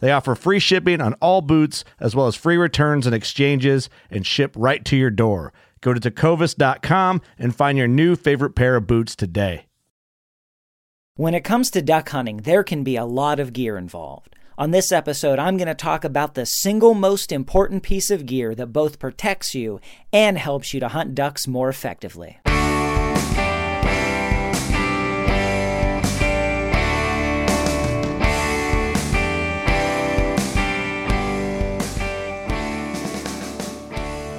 They offer free shipping on all boots, as well as free returns and exchanges, and ship right to your door. Go to tecovas.com and find your new favorite pair of boots today. When it comes to duck hunting, there can be a lot of gear involved. On this episode, I'm going to talk about the single most important piece of gear that both protects you and helps you to hunt ducks more effectively.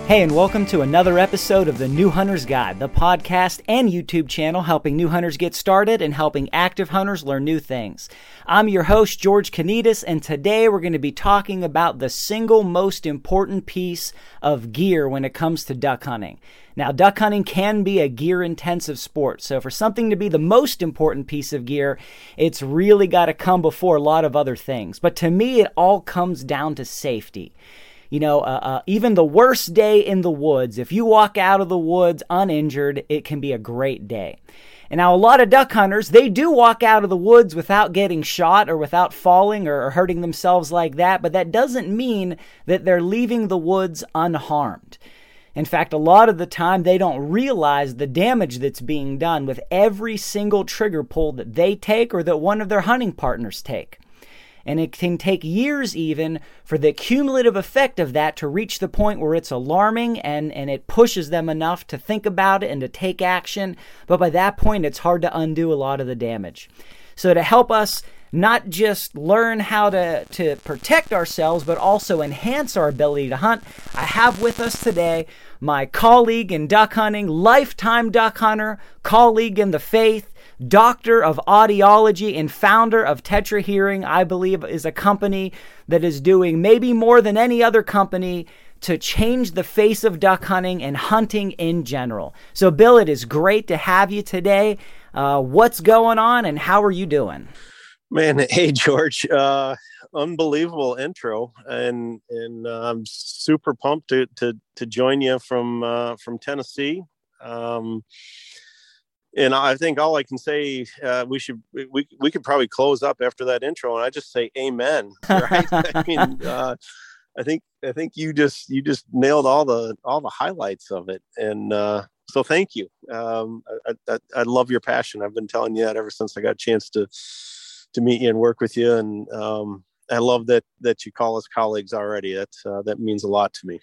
Hey, and welcome to another episode of the New Hunter's Guide, the podcast and YouTube channel helping new hunters get started and helping active hunters learn new things. I'm your host, George Konetes, and today we're going to be talking about the single most important piece of gear when it comes to duck hunting. Now, duck hunting can be a gear intensive sport, so for something to be the most important piece of gear, it's really got to come before a lot of other things. But to me, it all comes down to safety you know, uh, uh, even the worst day in the woods, if you walk out of the woods uninjured, it can be a great day. And now, a lot of duck hunters, they do walk out of the woods without getting shot or without falling or, hurting themselves like that, but that doesn't mean that they're leaving the woods unharmed. In fact, a lot of the time they don't realize the damage that's being done with every single trigger pull that they take or that one of their hunting partners take. And it can take years even for the cumulative effect of that to reach the point where it's alarming and, and it pushes them enough to think about it and to take action. But by that point, it's hard to undo a lot of the damage. So, to help us not just learn how to, to protect ourselves, but also enhance our ability to hunt, I have with us today my colleague in duck hunting, lifetime duck hunter, colleague in the faith, doctor of audiology and founder of Tetra Hearing, I believe is a company that is doing maybe more than any other company to change the face of duck hunting and hunting in general. So, Bill, it is great to have you today. Uh, what's going on and how are you doing? Man, hey George, uh, unbelievable intro, and and uh, I'm super pumped to to to join you from uh, from Tennessee. Um, and I think all I can say, uh, we should we we could probably close up after that intro, and I just say Amen. Right? I mean, uh, I think I think you just you just nailed all the all the highlights of it, and uh, so thank you. Um, I, I, I, love your passion. I've been telling you that ever since I got a chance to to meet you and work with you, and um, I love that that you call us colleagues already. That uh, that means a lot to me.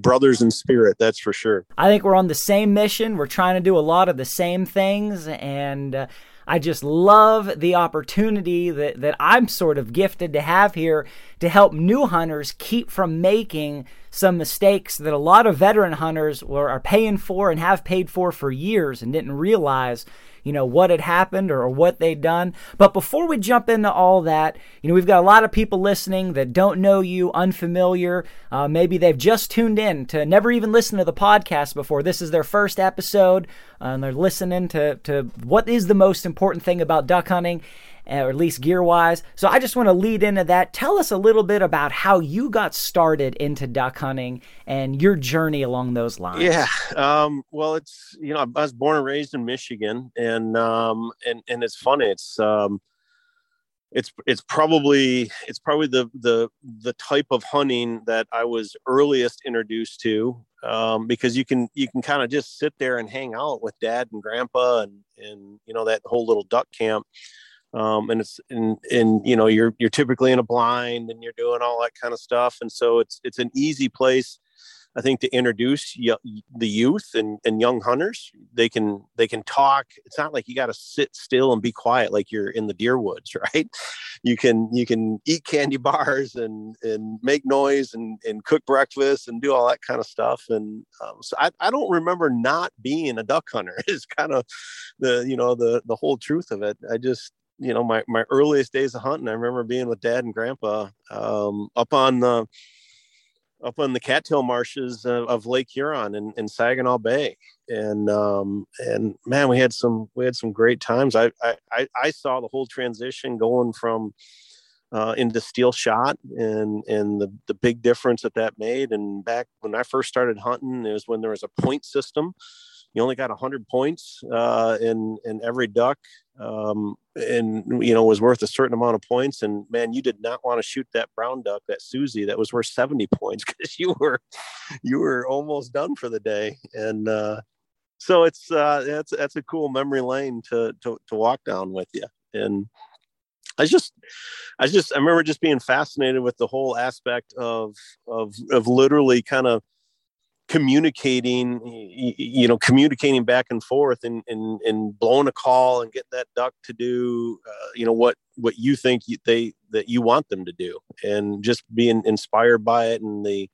Brothers in spirit, that's for sure. I think we're on the same mission. We're trying to do a lot of the same things, and uh, I just love the opportunity that that I'm sort of gifted to have here to help new hunters keep from making some mistakes that a lot of veteran hunters were, are paying for and have paid for for years and didn't realize you know, what had happened or, what they'd done. But before we jump into all that, you know, we've got a lot of people listening that don't know you, unfamiliar. Uh, maybe they've just tuned in to never even listen to the podcast before. This is their first episode, uh, and they're listening to, to what is the most important thing about duck hunting. Or at least gear wise. So I just want to lead into that. Tell us a little bit about how you got started into duck hunting and your journey along those lines. Yeah. Um, well, it's, you know, I was born and raised in Michigan and, um, and, and it's funny. It's, um, it's it's probably it's probably the the the type of hunting that I was earliest introduced to um, because you can you can kind of just sit there and hang out with dad and grandpa and and you know that whole little duck camp um, and it's and and you know you're you're typically in a blind and you're doing all that kind of stuff and so it's it's an easy place I think to introduce y- the youth and, and young hunters, they can they can talk. It's not like you got to sit still and be quiet like you're in the deer woods, right? You can you can eat candy bars and and make noise and and cook breakfast and do all that kind of stuff. And um, so I, I don't remember not being a duck hunter. Is kind of the you know the the whole truth of it. I just you know my my earliest days of hunting. I remember being with dad and grandpa um, up on the up on the cattail marshes of, of Lake Huron and, in Saginaw Bay. And, um, and man, we had some, we had some great times. I, I, I saw the whole transition going from, uh, into steel shot and, and the, the big difference that that made. And back when I first started hunting, it was when there was a point system you only got 100 points uh, in in every duck um, and you know was worth a certain amount of points. And man you did not want to shoot that brown duck that susie that was worth 70 points because you were you were almost done for the day. And uh, so it's uh, that's that's a cool memory lane to, to to walk down with you and I just, I just, I remember just being fascinated with the whole aspect of, of, of literally kind of communicating you know communicating back and forth and and, and blowing a call and get that duck to do uh, you know what what you think they that you want them to do. And just being inspired by it. And the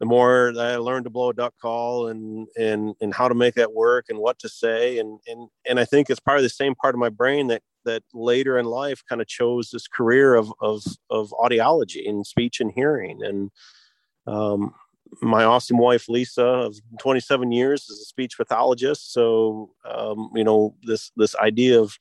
the more that I learned to blow a duck call and and and how to make that work and what to say. And and and I think it's probably the same part of my brain that that later in life kind of chose this career of of of audiology and speech and hearing. And um, my awesome wife Lisa of 27 years is a speech pathologist. So um, you know this this idea of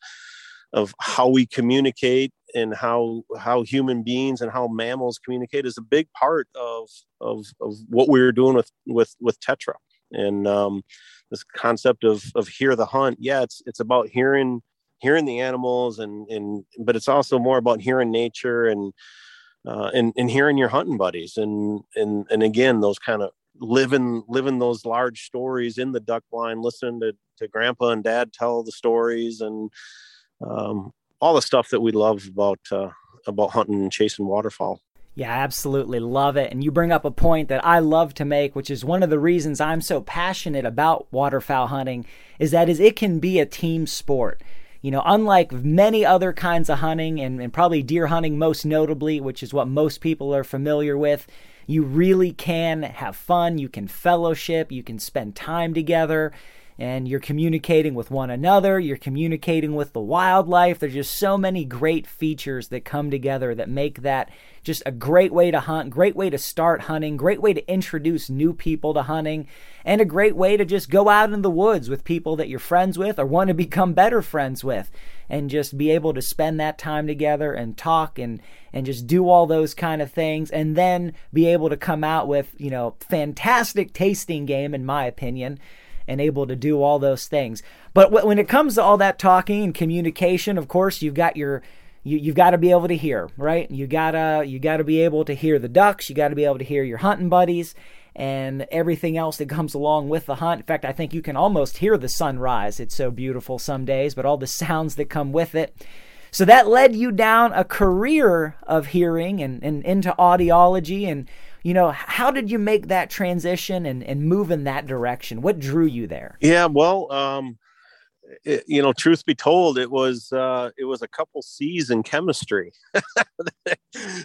of how we communicate and how how human beings and how mammals communicate is a big part of of, of what we are doing with with with Tetra and um, this concept of of hear the hunt. Yeah, it's it's about hearing hearing the animals and and but it's also more about hearing nature and uh, and and hearing your hunting buddies and and and again those kind of living living those large stories in the duck blind listening to, to grandpa and dad tell the stories and um, all the stuff that we love about uh, about hunting and chasing waterfowl yeah, absolutely love it. And you bring up a point that I love to make, which is one of the reasons I'm so passionate about waterfowl hunting is that is it can be a team sport. You know, unlike many other kinds of hunting, and, and probably deer hunting most notably, which is what most people are familiar with, you really can have fun. You can fellowship. You can spend time together and you're communicating with one another, you're communicating with the wildlife. There's just so many great features that come together that make that just a great way to hunt, great way to start hunting, great way to introduce new people to hunting, and a great way to just go out in the woods with people that you're friends with or want to become better friends with and just be able to spend that time together and talk and and just do all those kind of things and then be able to come out with, you know, fantastic tasting game in my opinion and able to do all those things. But when it comes to all that talking and communication, of course, you've got your you, you've got to be able to hear, right? You gotta you gotta be able to hear the ducks. You got to be able to hear your hunting buddies and everything else that comes along with the hunt. In fact, I think you can almost hear the sunrise. It's so beautiful some days, but all the sounds that come with it. So that led you down a career of hearing and, and into audiology and you know, how did you make that transition and, and move in that direction? What drew you there? Yeah, well, um, it, you know, truth be told, it was uh, it was a couple C's in chemistry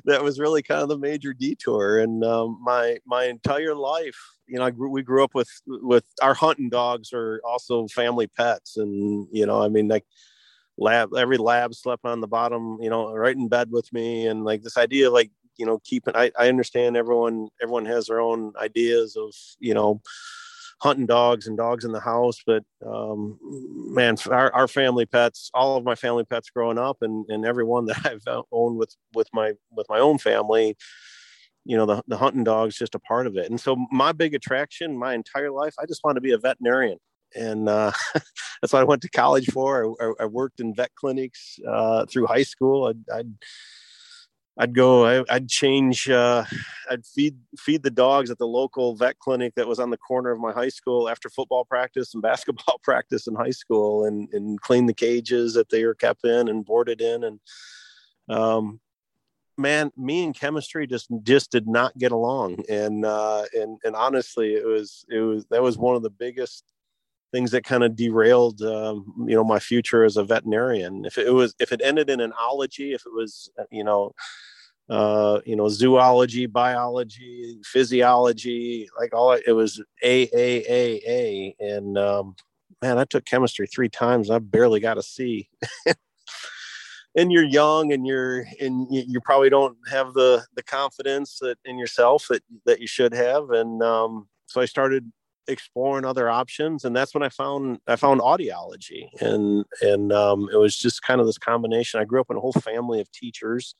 that was really kind of the major detour. And um, my my entire life, you know, I grew, we grew up with with our hunting dogs are also family pets, and you know, I mean, like lab every lab slept on the bottom you know right in bed with me and like this idea of like you know keeping I, I understand everyone everyone has their own ideas of you know hunting dogs and dogs in the house. But um, man, our, our family pets, all of my family pets growing up, and and everyone that I've owned with with my with my own family, you know, the the hunting dog's just a part of it. And so my big attraction, my entire life, I just wanted to be a veterinarian and uh, that's what I went to college for. I, I worked in vet clinics uh, through high school. I'd, I'd, I'd go. I, would change. Uh, I'd feed feed the dogs at the local vet clinic that was on the corner of my high school after football practice and basketball practice in high school, and and clean the cages that they were kept in and boarded in. And um, man, me and chemistry just just did not get along. And uh, and and honestly, it was it was that was one of the biggest things that kind of derailed um, you know my future as a veterinarian if it was if it ended in an ology if it was you know uh, you know zoology biology physiology like all it was a a a a. And um, man i took chemistry three times i barely got a c. And you're young and you're and you, probably don't have the the confidence that in yourself that that you should have. And um, so i started exploring other options. And that's when i found i found audiology. And and um, it was just kind of this combination. I grew up in a whole family of teachers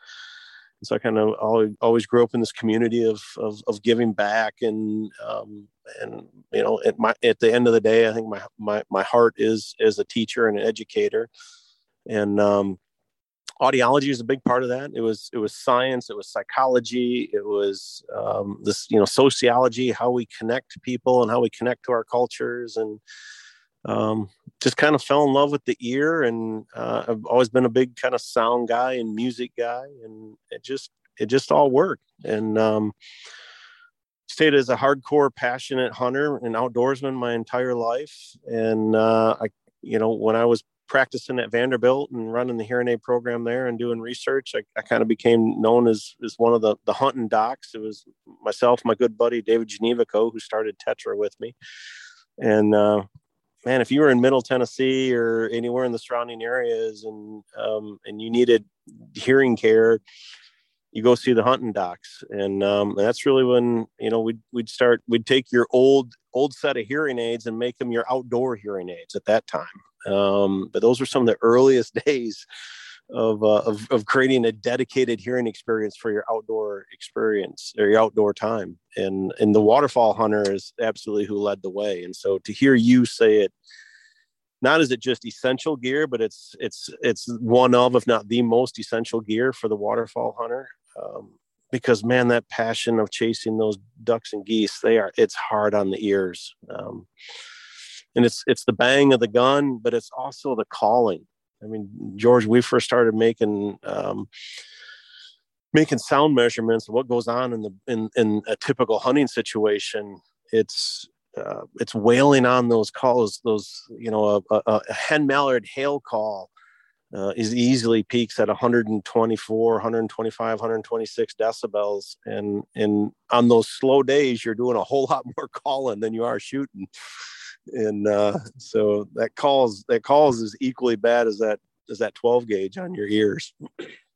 so i kind of always, grew up in this community of of, of giving back and um, and you know at my at the end of the day i think my my, my heart is as a teacher and an educator and um, audiology is a big part of that. It was it was science, it was psychology, it was um, this you know sociology, how we connect people and how we connect to our cultures, and um, just kind of fell in love with the ear. And uh, I've always been a big kind of sound guy and music guy, and it just it just all worked. And um, stayed as a hardcore, passionate hunter and outdoorsman my entire life. And uh, I, you know, when I was practicing at Vanderbilt and running the hearing aid program there and doing research, I, I kind of became known as, as one of the, the hunting docs. It was myself, my good buddy, David Genevico, who started Tetra with me. And, uh, man, if you were in middle Tennessee or anywhere in the surrounding areas and, um, and you needed hearing care, you go see the hunting docs. And, um, that's really when, you know, we'd, we'd start, we'd take your old, old set of hearing aids and make them your outdoor hearing aids at that time um, but those were some of the earliest days of, uh, of, of creating a dedicated hearing experience for your outdoor experience or your outdoor time. And and the waterfowl hunter is absolutely who led the way. And so to hear you say it, not is it just essential gear, but it's it's it's one of, if not the most essential gear for the waterfowl hunter. Um, because man, that passion of chasing those ducks and geese, they are it's hard on the ears. Um, and it's it's the bang of the gun, but it's also the calling. I mean, George, we first started making um, making sound measurements of what goes on in the in in a typical hunting situation. It's uh, it's wailing on those calls. Those you know a, a, a hen mallard hail call uh, is easily peaks at 124 125 126 decibels and and on those slow days you're doing a whole lot more calling than you are shooting and uh, so that calls that calls is equally bad as that as that 12 gauge on your ears.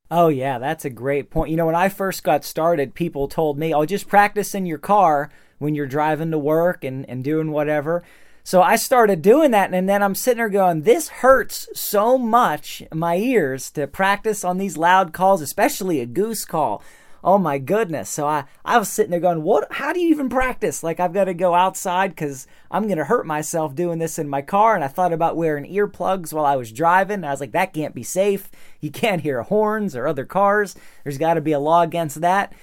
Oh yeah, that's a great point. You know, when I first got started, people told me, "Oh, just practice in your car when you're driving to work and and doing whatever." So I started doing that, and then I'm sitting there going, "This hurts so much my ears to practice on these loud calls, especially a goose call." Oh my goodness. So I, I was sitting there going, what, how do you even practice? Like I've got to go outside because I'm going to hurt myself doing this in my car. And I thought about wearing earplugs while I was driving. I was like, that can't be safe. You can't hear horns or other cars. There's got to be a law against that.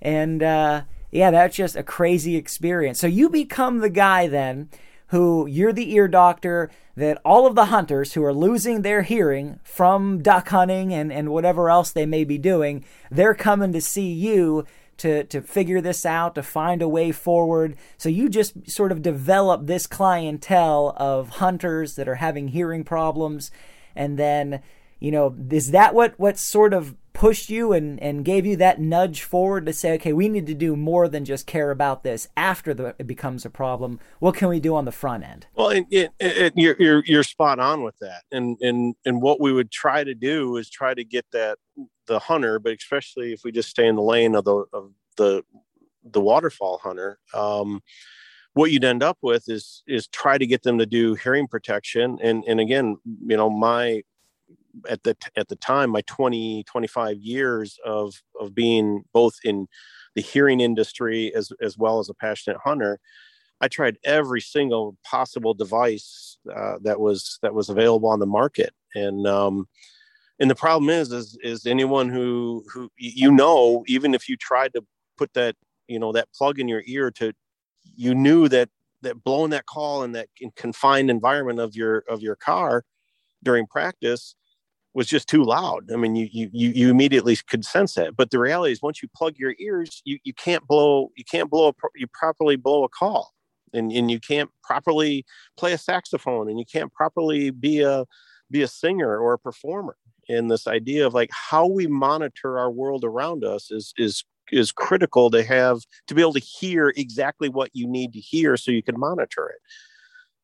And, uh, yeah, that's just a crazy experience. So you become the guy then who you're the ear doctor that all of the hunters who are losing their hearing from duck hunting and, and whatever else they may be doing, they're coming to see you to, to figure this out, to find a way forward. So you just sort of develop this clientele of hunters that are having hearing problems. And then, you know, is that what, what sort of pushed you and, and gave you that nudge forward to say, okay, we need to do more than just care about this after the, it becomes a problem. What can we do on the front end? Well, it, it, it, you're, you're, you're spot on with that. And, and, and what we would try to do is try to get that the hunter, but especially if we just stay in the lane of the, of the, the waterfowl hunter, um, what you'd end up with is is try to get them to do hearing protection and and again you know my at the at the time my 20 25 years of of being both in the hearing industry as as well as a passionate hunter i tried every single possible device uh, that was that was available on the market. And um and the problem is is is anyone who who you know even if you tried to put that you know that plug in your ear to you knew that that blowing that call in that confined environment of your of your car during practice was just too loud. I mean, you you you immediately could sense that. But the reality is, once you plug your ears, you you can't blow you can't blow a, you properly blow a call, and and you can't properly play a saxophone, and you can't properly be a be a singer or a performer. And this idea of like how we monitor our world around us is is is critical to have to be able to hear exactly what you need to hear so you can monitor it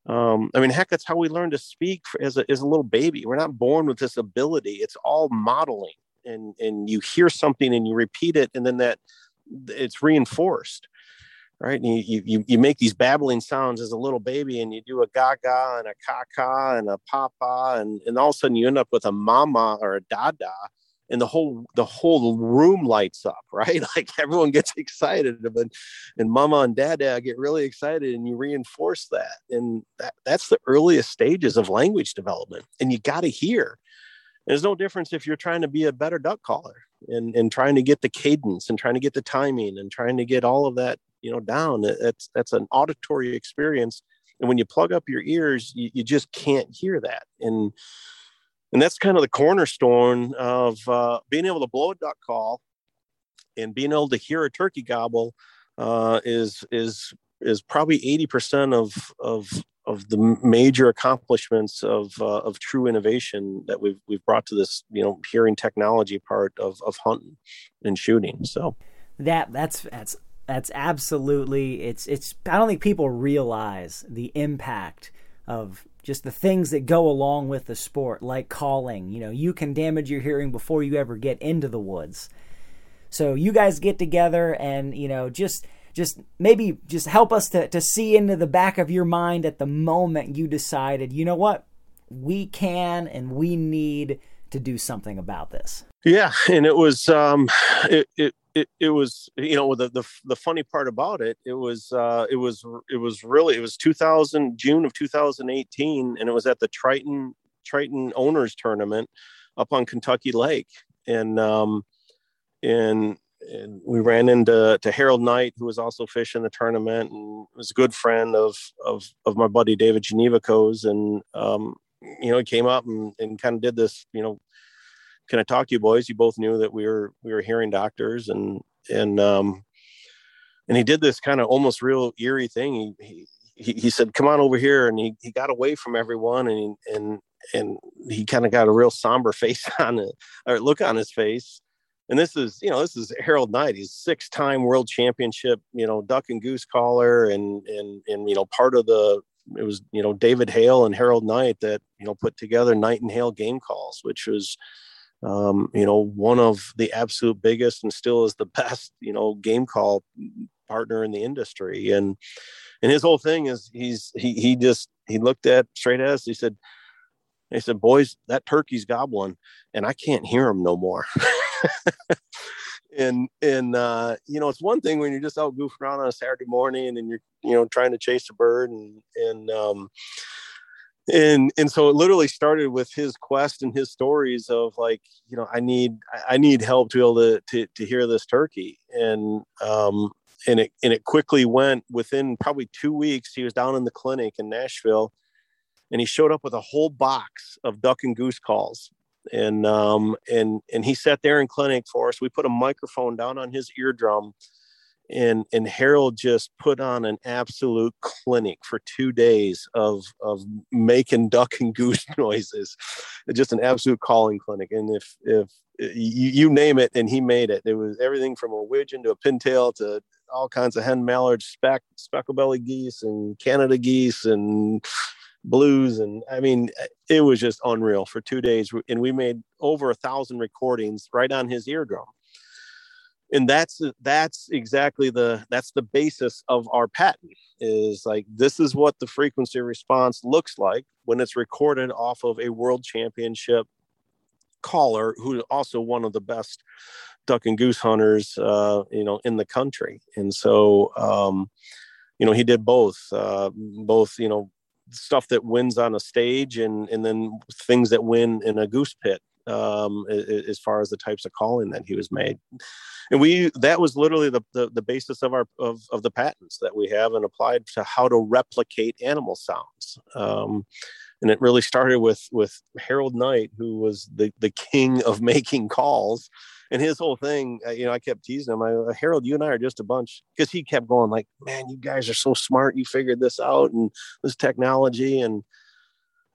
um, i mean heck that's how we learn to speak for, as, a, as a little baby. We're not born with this ability. It's all modeling and and you hear something and you repeat it and then that it's reinforced right? And you, you you make these babbling sounds as a little baby and you do a gaga and a kaka and a papa and, and all of a sudden you end up with a mama or a dada and the whole the whole room lights up right? Like everyone gets excited and, and mama and dada uh, get really excited and you reinforce that. And that, that's the earliest stages of language development and you got to hear. There's no difference if you're trying to be a better duck caller and, and trying to get the cadence and trying to get the timing and trying to get all of that you know down. That's that's an auditory experience and when you plug up your ears you, you just can't hear that. And and that's kind of the cornerstone of uh, being able to blow a duck call and being able to hear a turkey gobble uh, is is is probably 80% of of of the major accomplishments of uh, of true innovation that we've we've brought to this you know hearing technology part of of hunting and shooting so. That that's that's that's absolutely it's it's i don't think people realize the impact of just the things that go along with the sport, like calling. You know, you can damage your hearing before you ever get into the woods. So you guys get together and, you know, just just maybe just help us to, to see into the back of your mind at the moment you decided, you know what, we can and we need to do something about this. Yeah, and it was um it, it it, it was you know the, the the funny part about it it was uh it was it was really it was 2000 june of 2018 and it was at the triton triton owners tournament up on kentucky lake. And um and and we ran into to Harold Knight, who was also fishing the tournament, and was a good friend of of of my buddy David Geneva Coes, and um, you know, he came up and, and kind of did this, you know, can I talk to you boys? You both knew that we were we were hearing doctors and and um and he did this kind of almost real eerie thing. He he he said, "Come on over here," and he he got away from everyone and he, and and he kind of got a real somber face on it or look on his face. And this is, you know, this is Harold Knight. He's six-time world championship, you know, duck and goose caller, and and and you know, part of the it was you know David Hale and Harold Knight that you know put together Knight and Hale game calls, which was um, you know, one of the absolute biggest and still is the best, you know, game call partner in the industry. And and his whole thing is he's he he just he looked at straight at us. He said, he said, boys, that turkey's gobbling, and I can't hear him no more. and and uh, you know, it's one thing when you're just out goofing around on a Saturday morning and you're you know trying to chase a bird and and um, and and so it literally started with his quest and his stories of like you know i need i need help to be able to to, to hear this turkey. And um and it and it quickly went within probably two weeks he was down in the clinic in nashville and he showed up with a whole box of duck and goose calls. And um and and he sat there in clinic for us. We put a microphone down on his eardrum and and Harold just put on an absolute clinic for two days of of making duck and goose noises, just an absolute calling clinic. And if if you, you name it, and he made it. It was everything from a widgeon to a pintail to all kinds of hen mallards, speck belly geese, and Canada geese, and blues and i mean it was just unreal for two days and we made over a thousand recordings right on his eardrum and that's that's exactly the that's the basis of our patent is like this is what the frequency response looks like when it's recorded off of a world championship caller who is also one of the best duck and goose hunters uh, you know in the country. And so um, you know he did both uh, both you know stuff that wins on a stage and and then things that win in a goose pit um, as far as the types of calling that he was made. And we that was literally the, the, the basis of our of, of the patents that we have and applied to how to replicate animal sounds. Um, and it really started with with Harold Knight, who was the the king of making calls. And his whole thing, uh, you know, I kept teasing him. I, Harold, you and I are just a bunch because he kept going like, "Man, you guys are so smart. You figured this out and this technology." And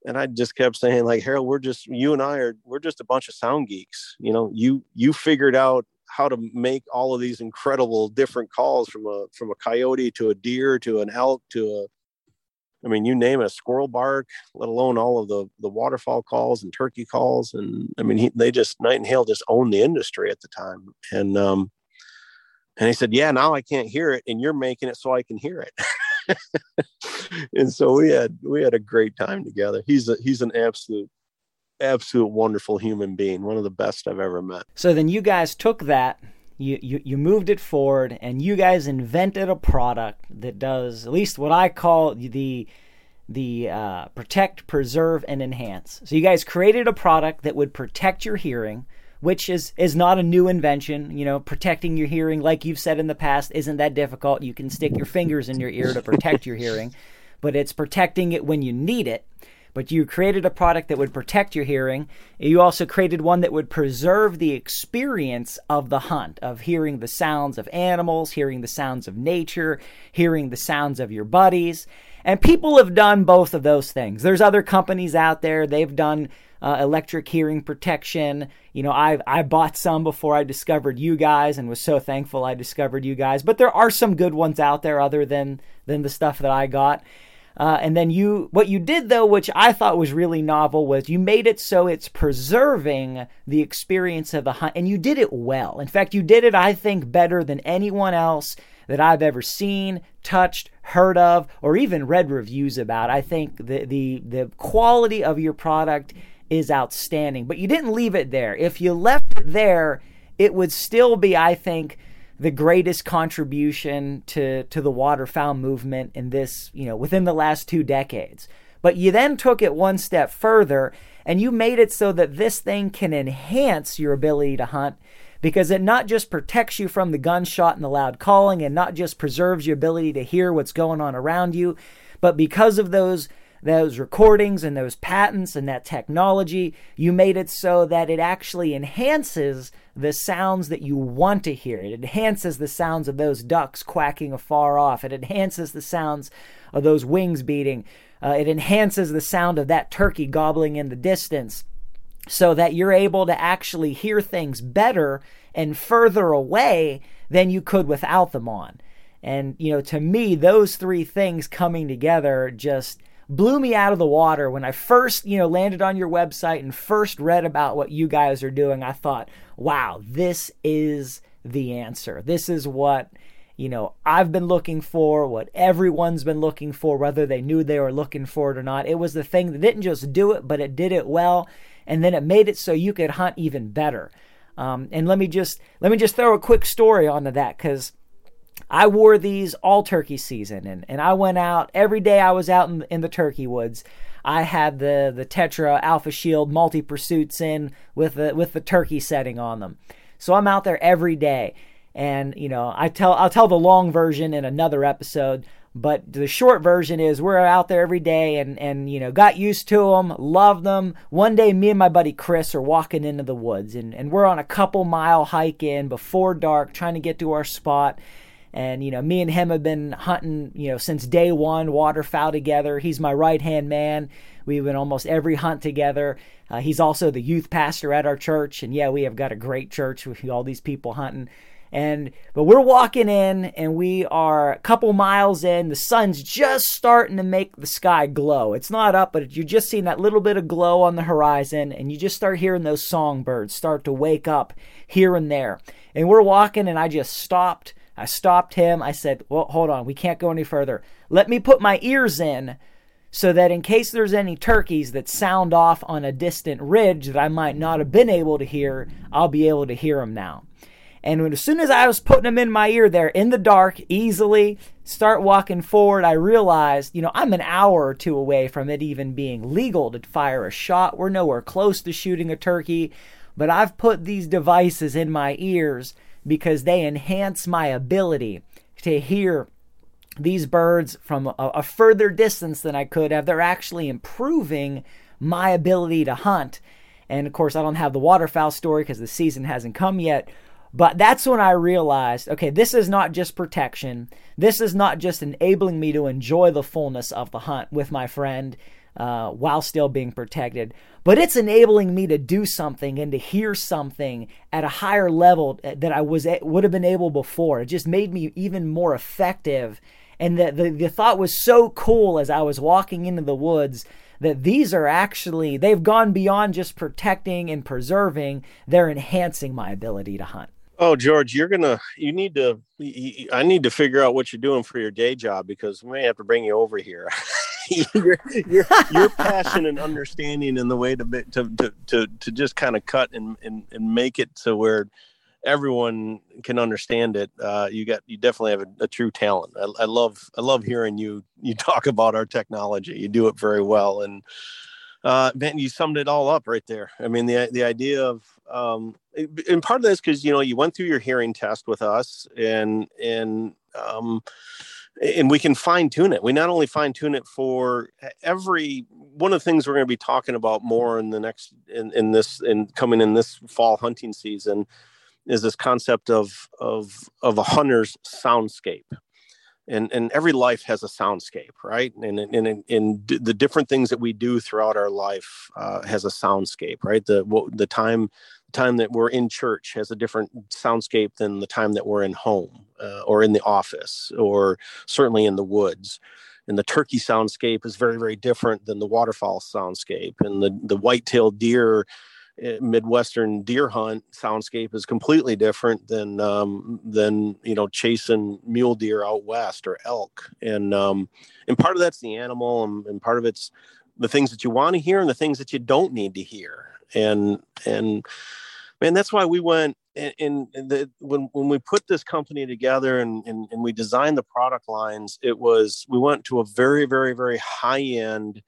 and I just kept saying like Harold, we're just you and I are we're just a bunch of sound geeks. You know, you you figured out how to make all of these incredible different calls from a from a coyote to a deer to an elk to a I mean, you name it, a squirrel bark, let alone all of the the waterfowl calls and turkey calls, and I mean, he, they just Knight and Hale just owned the industry at the time, and um, and he said, yeah, now I can't hear it, and you're making it so I can hear it. and so we had we had a great time together. He's a he's an absolute absolute wonderful human being, one of the best I've ever met. So then you guys took that, you, you, you moved it forward, and you guys invented a product that does at least what I call the the uh, protect, preserve, and enhance. So you guys created a product that would protect your hearing which is is not a new invention. You know, protecting your hearing, like you've said in the past, isn't that difficult. You can stick your fingers in your ear to protect your hearing, but it's protecting it when you need it. But you created a product that would protect your hearing. You also created one that would preserve the experience of the hunt, of hearing the sounds of animals, hearing the sounds of nature, hearing the sounds of your buddies. And people have done both of those things. There's other companies out there, they've done uh, electric hearing protection. You know, I I bought some before I discovered you guys, and was so thankful I discovered you guys. But there are some good ones out there other than than the stuff that I got. Uh, and then you, what you did though, which I thought was really novel, was you made it so it's preserving the experience of the hunt, and you did it well. In fact, you did it, I think, better than anyone else that I've ever seen, touched, heard of, or even read reviews about. I think the the the quality of your product is outstanding. But you didn't leave it there. If you left it there, it would still be, I think, the greatest contribution to, to the waterfowl movement in this, you know, within the last two decades. But you then took it one step further and you made it so that this thing can enhance your ability to hunt because it not just protects you from the gunshot and the loud calling and not just preserves your ability to hear what's going on around you, but because of those those recordings and those patents and that technology, you made it so that it actually enhances the sounds that you want to hear. It enhances the sounds of those ducks quacking afar off. It enhances the sounds of those wings beating. Uh, it enhances the sound of that turkey gobbling in the distance so that you're able to actually hear things better and further away than you could without them on. And, you know, to me, those three things coming together just blew me out of the water when I first, you know, landed on your website and first read about what you guys are doing. I thought, wow, this is the answer. This is what, you know, I've been looking for, what everyone's been looking for, whether they knew they were looking for it or not. It was the thing that didn't just do it, but it did it well. And then it made it so you could hunt even better. Um, and let me just let me just throw a quick story onto that because I wore these all turkey season and, and I went out every day I was out in, in the turkey woods. I had the, the Tetra Alpha Shield multi pursuits in with the with the turkey setting on them. So I'm out there every day. And you know, I tell I'll tell the long version in another episode, but the short version is we're out there every day and and you know, got used to them, love them. One day me and my buddy Chris are walking into the woods and and we're on a couple mile hike in before dark trying to get to our spot and, you know, me and him have been hunting, you know, since day one, waterfowl together. He's my right hand man. We've been almost every hunt together. Uh, he's also the youth pastor at our church. And yeah, we have got a great church with all these people hunting. And but we're walking in and we are a couple miles in. The sun's just starting to make the sky glow. It's not up, but you're just seeing that little bit of glow on the horizon, and you just start hearing those songbirds start to wake up here and there. And we're walking, and I just stopped. I stopped him. I said, Well, hold on, we can't go any further. Let me put my ears in so that in case there's any turkeys that sound off on a distant ridge that I might not have been able to hear, I'll be able to hear them now. And when, as soon as I was putting them in my ear there in the dark, easily start walking forward, I realized, you know, I'm an hour or two away from it even being legal to fire a shot. We're nowhere close to shooting a turkey, but I've put these devices in my ears because they enhance my ability to hear these birds from a, a, further distance than I could have. They're actually improving my ability to hunt. And of course, I don't have the waterfowl story because the season hasn't come yet. But that's when I realized okay, this is not just protection. This is not just enabling me to enjoy the fullness of the hunt with my friend uh, while still being protected, but it's enabling me to do something and to hear something at a higher level that I was would have been able before. It just made me even more effective and the, the, the thought was so cool as I was walking into the woods that these are actually, they've gone beyond just protecting and preserving, they're enhancing my ability to hunt. Oh, George, you're gonna. You need to. I need to figure out what you're doing for your day job because we may have to bring you over here. your, your, your passion and understanding and the way to to to to, to just kind of cut and, and and make it to where everyone can understand it. Uh, you got you definitely have a, a true talent. I, I, love I love hearing you you talk about our technology. You do it very well, and uh, you summed it all up right there. I mean the the idea of um, and part of this because you know you went through your hearing test with us, and and um, and we can fine tune it. We not only fine tune it for every one of the things we're going to be talking about more in the next in, in this in coming in this fall hunting season is this concept of of of a hunter's soundscape. And and every life has a soundscape right? And and, and, the different things that we do throughout our life uh, has a soundscape right? The the time time that we're in church has a different soundscape than the time that we're in home uh, or in the office or certainly in the woods. And the turkey soundscape is very very different than the waterfowl soundscape and the the white-tailed deer Eh, midwestern deer hunt soundscape is completely different than um, than you know chasing mule deer out west or elk. And um, and part of that's the animal and, and part of it's the things that you want to hear and the things that you don't need to hear. And and man that's why we went in, in the when when we put this company together and, and and we designed the product lines it was we went to a very very very high end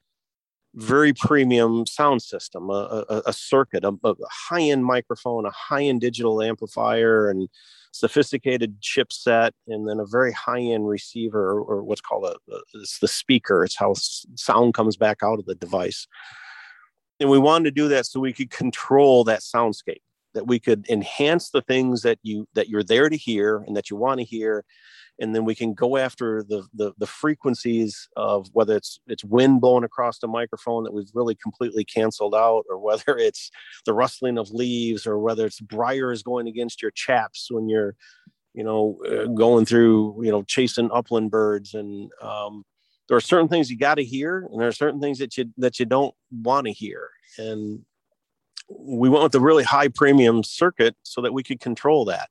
very premium sound system, a, a, a circuit, a, a high end microphone, a high end digital amplifier, and sophisticated chipset, and then a very high end receiver, or, what's called a, it's the speaker. It's how sound comes back out of the device. And we wanted to do that so we could control that soundscape, that we could enhance the things that you that you're there to hear and that you want to hear, and then we can go after the, the, the frequencies of whether it's it's wind blowing across the microphone that we've really completely canceled out, or whether it's the rustling of leaves, or whether it's briars going against your chaps when you're, you know, uh, going through, you know, chasing upland birds, and um, there are certain things you got to hear, and there are certain things that you that you don't want to hear, and we went with the really high premium circuit so that we could control that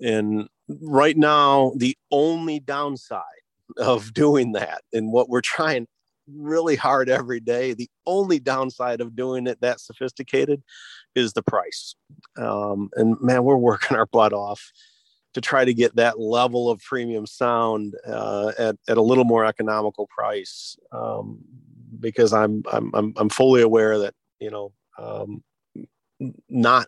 and right now, the only downside of doing that and what we're trying really hard every day, the only downside of doing it that sophisticated is the price. Um, and man, we're working our butt off to try to get that level of premium sound uh, at, at a little more economical price um, because I'm, I'm, I'm, I'm fully aware that, you know, um, not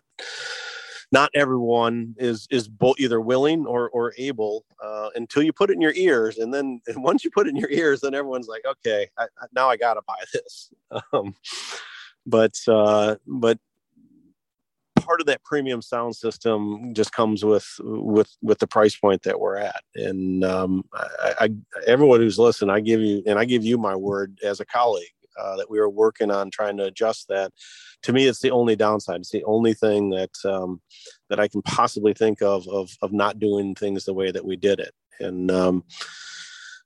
not everyone is is both either willing or or able uh, until you put it in your ears, and then and once you put it in your ears, then everyone's like, okay, I, now I gotta buy this. Um, but uh, but part of that premium sound system just comes with with with the price point that we're at and um, I, I, everyone who's listening i give you and i give you my word as a colleague uh, that we were working on trying to adjust that. To me, it's the only downside. It's the only thing that um, that I can possibly think of of of not doing things the way that we did it. And um,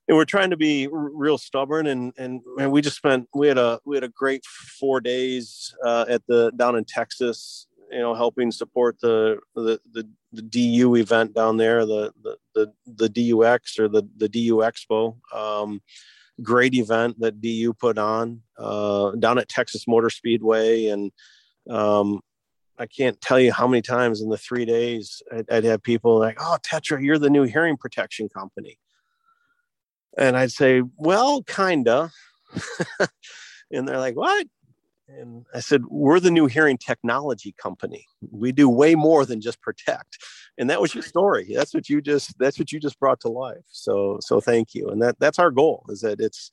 and we're trying to be r- real stubborn and and and we just spent we had a we had a great four days uh, at the down in Texas you know helping support the the the, the DU event down there the the the, the DUX or the the DU Expo um, great event that DU put on uh, down at Texas Motor Speedway and um, I can't tell you how many times in the three days I'd, I'd have people like, "Oh, Tetra, you're the new hearing protection company," And I'd say, well, kinda. and they're like, what? And I said, we're the new hearing technology company. We do way more than just protect. And that was your story. That's what you just that's what you just brought to life. So so thank you. And that that's our goal is that it's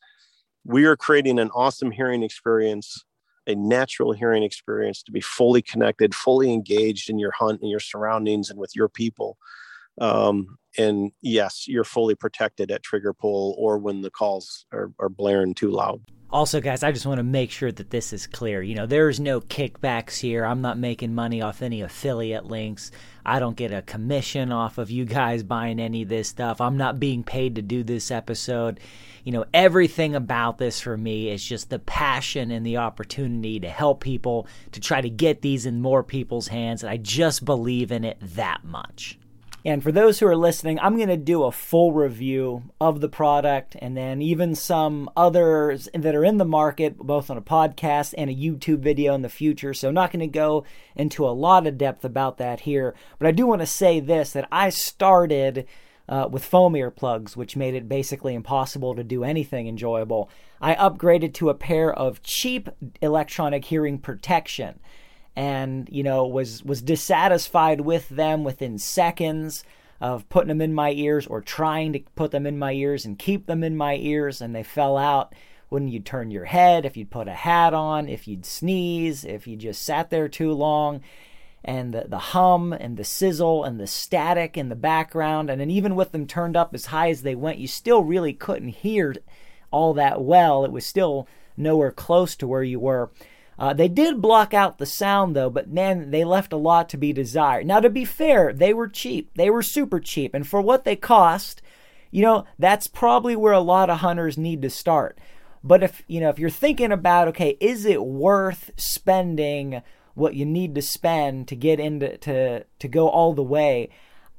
we are creating an awesome hearing experience, a natural hearing experience to be fully connected, fully engaged in your hunt and your surroundings and with your people. Um, and yes, you're fully protected at trigger pull or when the calls are, are blaring too loud. Also, guys, I just want to make sure that this is clear. You know, there's no kickbacks here. I'm not making money off any affiliate links. I don't get a commission off of you guys buying any of this stuff. I'm not being paid to do this episode. You know, everything about this for me is just the passion and the opportunity to help people, to try to get these in more people's hands. And I just believe in it that much. And for those who are listening, I'm going to do a full review of the product and then even some others that are in the market, both on a podcast and a YouTube video in the future. So, I'm not going to go into a lot of depth about that here. But I do want to say this that I started uh, with foam earplugs, which made it basically impossible to do anything enjoyable. I upgraded to a pair of cheap electronic hearing protection and you know was was dissatisfied with them within seconds of putting them in my ears or trying to put them in my ears and keep them in my ears and they fell out. When you'd turn your head if you'd put a hat on if you'd sneeze if you just sat there too long? And the, the hum and the sizzle and the static in the background and then even with them turned up as high as they went you still really couldn't hear all that well. It was still nowhere close to where you were uh, they did block out the sound though, but man, they left a lot to be desired. Now, to be fair, they were cheap. They were super cheap. And for what they cost, you know, that's probably where a lot of hunters need to start. But if, you know, if you're thinking about, okay, is it worth spending what you need to spend to get into, to, to go all the way?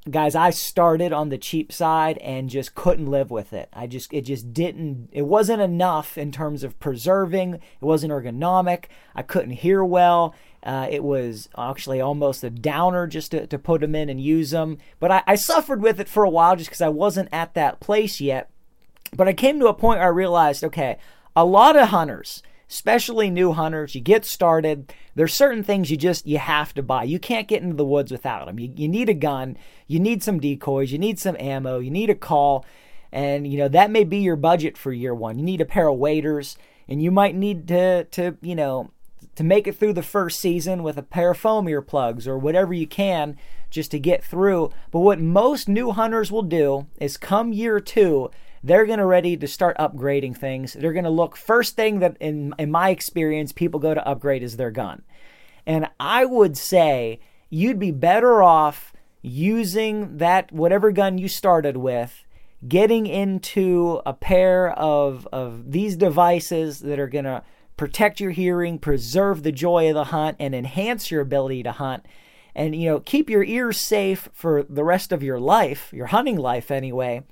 Guys i started on the cheap side and just couldn't live with it. I just it just didn't it wasn't enough in terms of preserving. It wasn't ergonomic. I couldn't hear well. Uh, it was actually almost a downer just to, to put them in and use them but I, I suffered with it for a while just because i wasn't at that place yet. But i came to a point where i realized okay a lot of hunters especially new hunters you get started there's certain things you just you have to buy. You can't get into the woods without them you, you need a gun you need some decoys you need some ammo you need a call and you know that may be your budget for year one. You need a pair of waders and you might need to to you know to make it through the first season with a pair of foam earplugs or whatever you can just to get through. But what most new hunters will do is come year two they're going to ready to start upgrading things. They're going to look first thing that in in my experience people go to upgrade is their gun. And I would say you'd be better off using that whatever gun you started with getting into a pair of of these devices that are going to protect your hearing, preserve the joy of the hunt and enhance your ability to hunt and you know keep your ears safe for the rest of your life, your hunting life anyway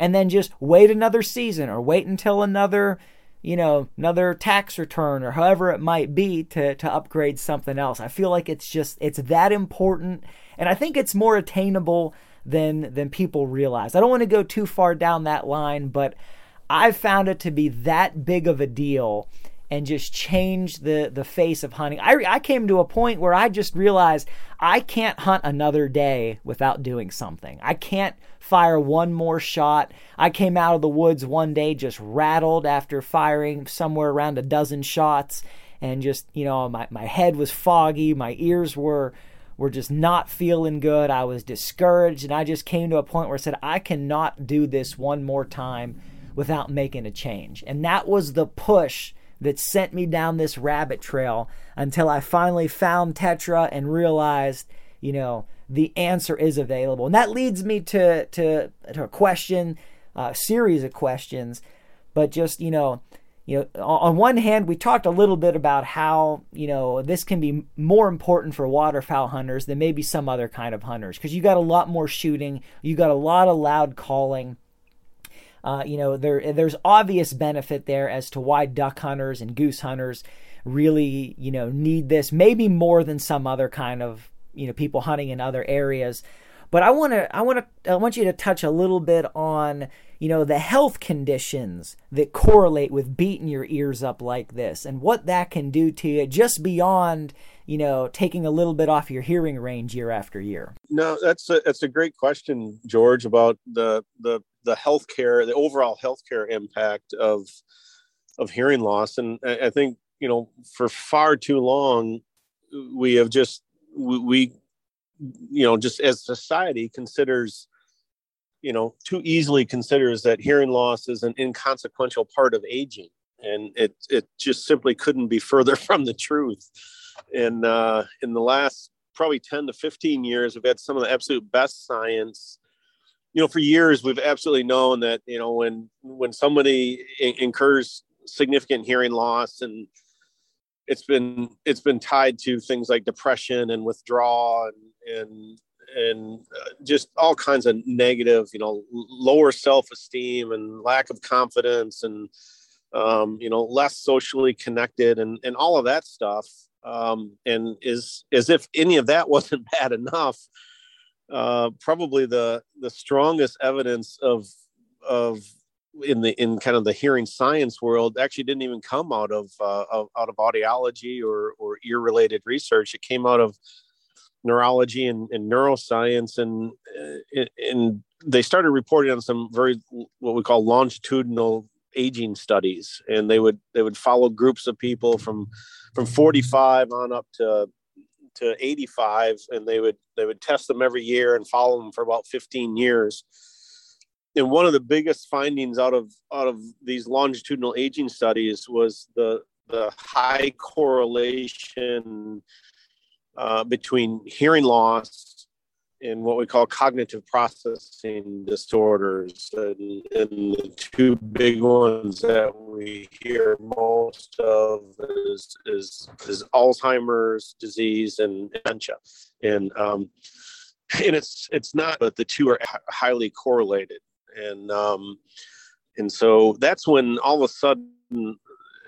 and then just wait another season or wait until another you know another tax return or however it might be to to upgrade something else. I feel like it's just it's that important and i think it's more attainable than than people realize. I don't want to go too far down that line but i've found it to be that big of a deal and just change the the face of hunting. I I came to a point where I just realized I can't hunt another day without doing something. I can't fire one more shot. I came out of the woods one day just rattled after firing somewhere around a dozen shots and just, you know, my my head was foggy, my ears were were just not feeling good. I was discouraged and I just came to a point where I said I cannot do this one more time without making a change. And that was the push that sent me down this rabbit trail until I finally found Tetra and realized, you know, the answer is available. And that leads me to to, to a question, a series of questions, but just you know, you know, on one hand, we talked a little bit about how you know this can be more important for waterfowl hunters than maybe some other kind of hunters because you got a lot more shooting, you got a lot of loud calling. Uh, you know, there there's obvious benefit there as to why duck hunters and goose hunters really you know need this maybe more than some other kind of you know people hunting in other areas. But I want to I want to I want you to touch a little bit on you know the health conditions that correlate with beating your ears up like this and what that can do to you just beyond you know taking a little bit off your hearing range year after year. No, that's a that's a great question, George, about the the the healthcare, the overall healthcare impact of of hearing loss, and I think you know for far too long we have just we, we you know just as society considers you know too easily considers that hearing loss is an inconsequential part of aging. And it it just simply couldn't be further from the truth. And uh, in the last probably 10 to 15 years we've had some of the absolute best science you know for years we've absolutely known that you know when when somebody incurs significant hearing loss and it's been it's been tied to things like depression and withdrawal and and and uh, just all kinds of negative you know lower self-esteem and lack of confidence and um, you know less socially connected and and all of that stuff um, and is as if any of that wasn't bad enough uh, probably the the strongest evidence of of in the in kind of the hearing science world actually didn't even come out of, uh, of out of audiology or or ear related research. It came out of neurology and, and neuroscience, and uh, and they started reporting on some very what we call longitudinal aging studies, and they would they would follow groups of people from from 45 on up to to 85 and they would they would test them every year and follow them for about 15 years. And one of the biggest findings out of out of these longitudinal aging studies was the the high correlation uh, between hearing loss and what we call cognitive processing disorders. And, and, the two big ones that we hear most of is is, is alzheimer's disease and dementia. And um, and it's it's not but the two are highly correlated. And um, and so that's when all of a sudden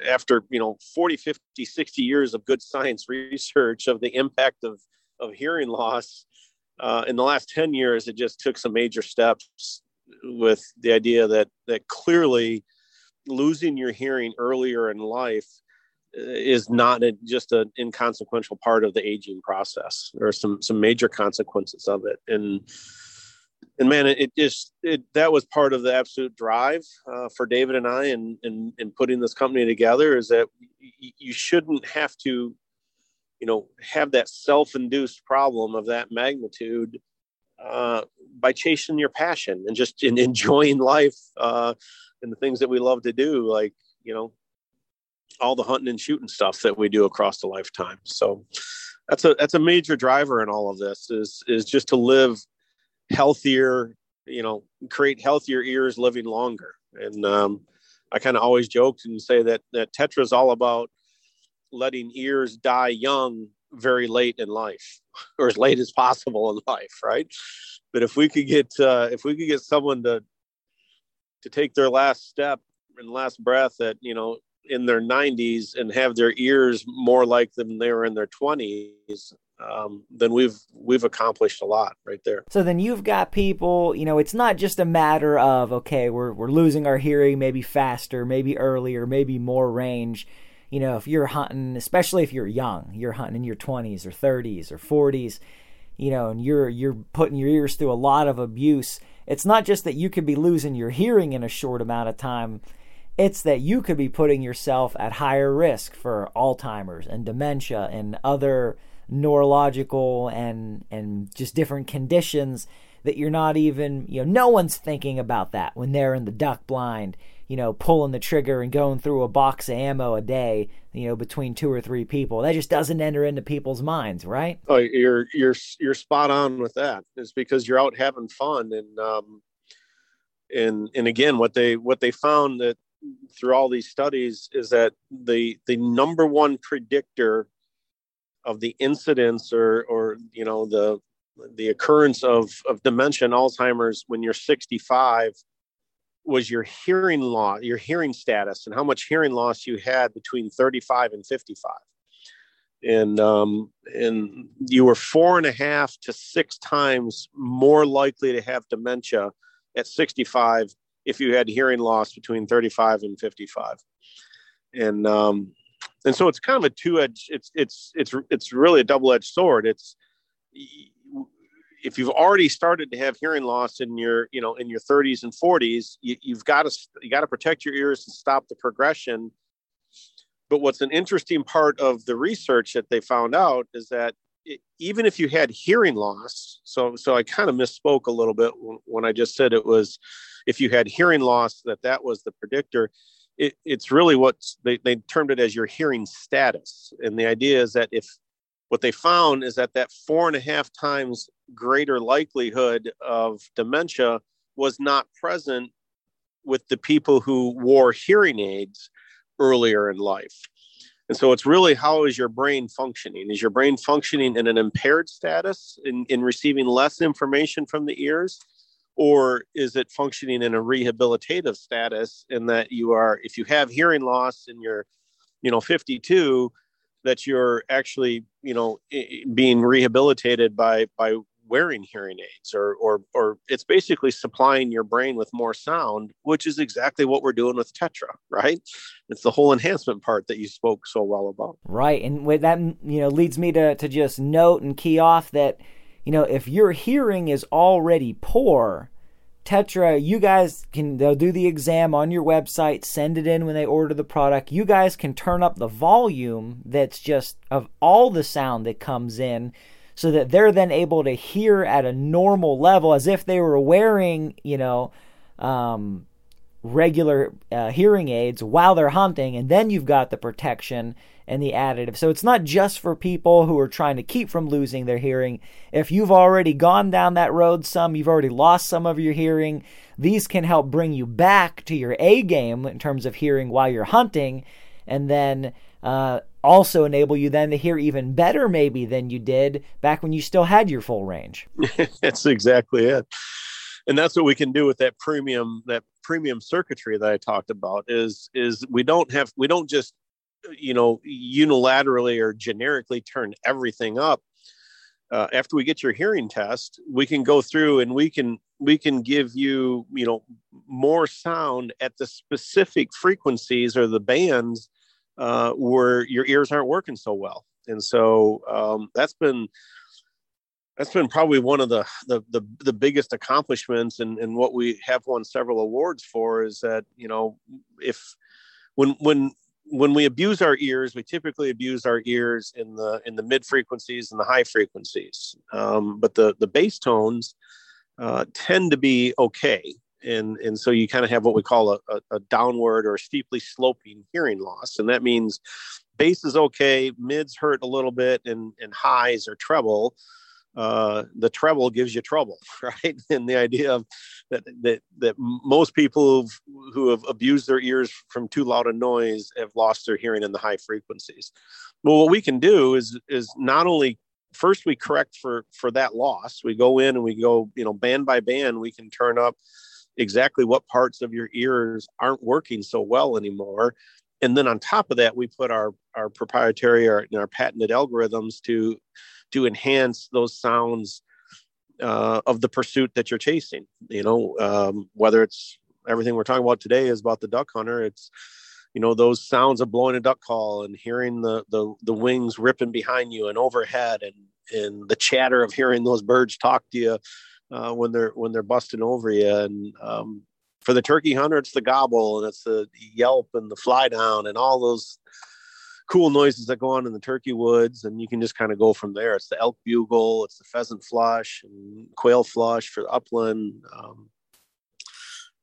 after you know 40 50 60 years of good science research of the impact of of hearing loss uh, in the last 10 years it just took some major steps with the idea that that clearly losing your hearing earlier in life uh, is not a, just an inconsequential part of the aging process. There are some some major consequences of it. And and man, it, it just it that was part of the absolute drive uh, for David and I in, in in putting this company together is that y- you shouldn't have to, you know, have that self-induced problem of that magnitude uh, by chasing your passion and just in enjoying life uh, and the things that we love to do, like you know, all the hunting and shooting stuff that we do across the lifetime. So that's a that's a major driver in all of this is is just to live healthier, you know, create healthier ears living longer. And um, I kind of always joked and say that that Tetra is all about letting ears die young very late in life or as late as possible in life right but if we could get uh, if we could get someone to to take their last step and last breath at you know in their 90s and have their ears more like them they were in their 20s um, then we've we've accomplished a lot right there. So then you've got people, you know, it's not just a matter of okay, we're we're losing our hearing, maybe faster, maybe earlier, maybe more range. You know, if you're hunting, especially if you're young, you're hunting in your 20s or 30s or 40s, you know, and you're you're putting your ears through a lot of abuse. It's not just that you could be losing your hearing in a short amount of time. It's that you could be putting yourself at higher risk for Alzheimer's and dementia and other neurological and and just different conditions that you're not even you know no one's thinking about that when they're in the duck blind you know, pulling the trigger and going through a box of ammo a day, you know, between two or three people. That just doesn't enter into people's minds, right? Oh, you're you're you're spot on with that. It's because you're out having fun and um and and again what they what they found that through all these studies is that the the number one predictor of the incidence or or you know the the occurrence of of dementia and alzheimer's when you're 65 was your hearing loss, your hearing status, and how much hearing loss you had between 35 and 55. And um, and you were four and a half to six times more likely to have dementia at 65 if you had hearing loss between 35 and 55. And um, and so it's kind of a two-edged. It's it's it's it's really a double-edged sword. It's if you've already started to have hearing loss in your you know in your 30s and 40s you, you've got to you got to protect your ears and stop the progression. But what's an interesting part of the research that they found out is that it, even if you had hearing loss so so i kind of misspoke a little bit when i just said it was if you had hearing loss that that was the predictor. It, it's really what they, they termed it as your hearing status. And the idea is that if what they found is that that four and a half times greater likelihood of dementia was not present with the people who wore hearing aids earlier in life. And so it's really how is your brain functioning? Is your brain functioning in an impaired status in, in receiving less information from the ears? Or is it functioning in a rehabilitative status in that you are, if you have hearing loss and you're, you know, 52, that you're actually you know being rehabilitated by by wearing hearing aids or or or it's basically supplying your brain with more sound which is exactly what we're doing with tetra right? It's the whole enhancement part that you spoke so well about. Right and with that you know leads me to to just note and key off that you know if your hearing is already poor Tetra, you guys can they'll do the exam on your website, send it in when they order the product. You guys can turn up the volume that's just of all the sound that comes in so that they're then able to hear at a normal level as if they were wearing, you know, um, regular uh, hearing aids while they're hunting, and then you've got the protection and the additive. So it's not just for people who are trying to keep from losing their hearing. If you've already gone down that road some, you've already lost some of your hearing, these can help bring you back to your A game in terms of hearing while you're hunting, and then uh, also enable you then to hear even better maybe than you did back when you still had your full range. that's exactly it. And that's what we can do with that premium that premium circuitry that I talked about is is we don't have we don't just you know unilaterally or generically turn everything up. Uh, after we get your hearing test we can go through and we can we can give you you know more sound at the specific frequencies or the bands uh, where your ears aren't working so well. And so um, that's been that's been probably one of the the the, the biggest accomplishments and, and what we have won several awards for is that you know if when when when we abuse our ears we typically abuse our ears in the in the mid frequencies and the high frequencies. Um, but the the bass tones uh, tend to be okay. And and so you kind of have what we call a, a, a downward or steeply sloping hearing loss. And that means bass is okay mids hurt a little bit and and highs or treble uh, the treble gives you trouble, right? And the idea of that that that most people who have abused their ears from too loud a noise have lost their hearing in the high frequencies. Well, what we can do is is not only first we correct for for that loss. We go in and we go, you know, band by band. We can turn up exactly what parts of your ears aren't working so well anymore and then on top of that we put our our proprietary or our patented algorithms to to enhance those sounds uh, of the pursuit that you're chasing. You know, um, whether it's everything we're talking about today is about the duck hunter. It's you know those sounds of blowing a duck call and hearing the the, the wings ripping behind you and overhead and and the chatter of hearing those birds talk to you uh, when they're when they're busting over you and um, for the turkey hunter it's the gobble and it's the yelp and the fly down and all those cool noises that go on in the turkey woods, and you can just kind of go from there. It's the elk bugle, it's the pheasant flush, and quail flush for the upland. Um,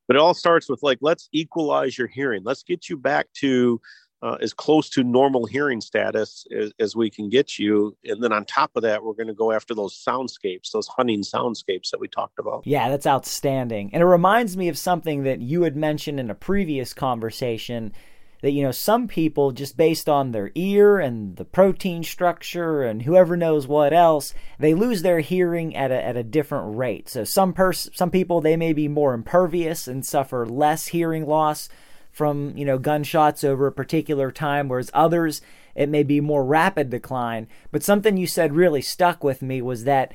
but it all starts with like let's equalize your hearing let's get you back to uh, as close to normal hearing status as, as, we can get you. And then on top of that, we're going to go after those soundscapes, those hunting soundscapes that we talked about. Yeah, that's outstanding. And it reminds me of something that you had mentioned in a previous conversation that, you know, some people, just based on their ear and the protein structure and whoever knows what else, they lose their hearing at a, at a different rate. So some, pers- some people, they may be more impervious and suffer less hearing loss from you know gunshots over a particular time whereas others it may be more rapid decline but something you said really stuck with me was that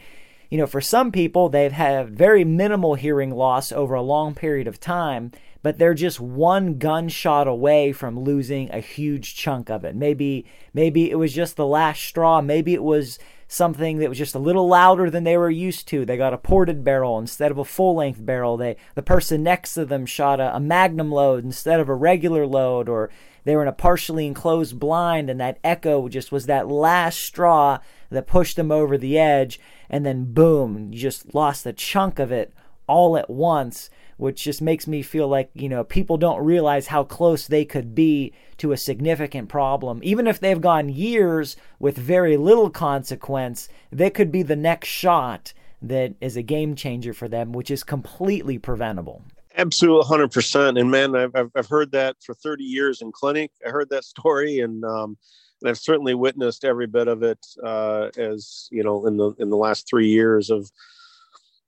you know for some people they've had very minimal hearing loss over a long period of time but they're just one gunshot away from losing a huge chunk of it maybe maybe it was just the last straw maybe it was something that was just a little louder than they were used to. They got a ported barrel instead of a full length barrel. They the person next to them shot a, a magnum load instead of a regular load, or they were in a partially enclosed blind, and that echo just was that last straw that pushed them over the edge, and then boom, you just lost a chunk of it all at once which just makes me feel like, you know, people don't realize how close they could be to a significant problem. Even if they've gone years with very little consequence, they could be the next shot that is a game changer for them, which is completely preventable. Absolutely, hundred percent. And man, I've I've heard that for thirty years in clinic. I heard that story, and um, and I've certainly witnessed every bit of it uh, as you know in the in the last three years of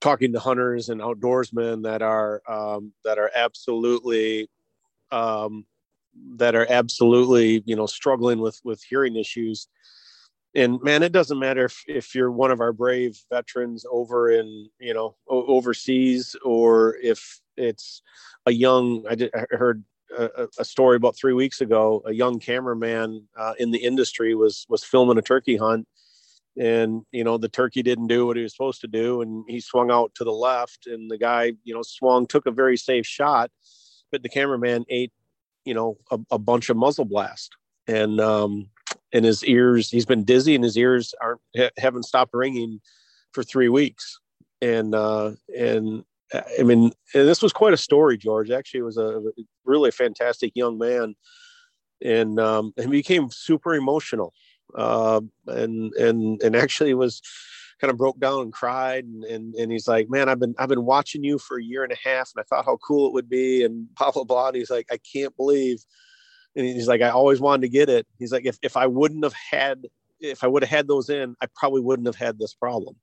talking to hunters and outdoorsmen that are um, that are absolutely um, that are absolutely you know struggling with with hearing issues. And man it doesn't matter if, if you're one of our brave veterans over in you know overseas or if it's a young i, did, I heard a, a, story about three weeks ago a young cameraman uh, in the industry was was filming a turkey hunt and you know the turkey didn't do what he was supposed to do and he swung out to the left and the guy you know swung took a very safe shot but the cameraman ate you know a, a bunch of muzzle blast. And um and his ears he's been dizzy and his ears aren't haven't stopped ringing for three weeks. And uh and i mean and this was quite a story george. Actually was a really fantastic young man. And um and became super emotional uh, and and and actually was kind of broke down and cried. And, and and he's like man i've been i've been watching you for a year and a half and i thought how cool it would be and blah blah blah. And he's like i can't believe and he's like i always wanted to get it. He's like if, if i wouldn't have had if i would have had those in i probably wouldn't have had this problem.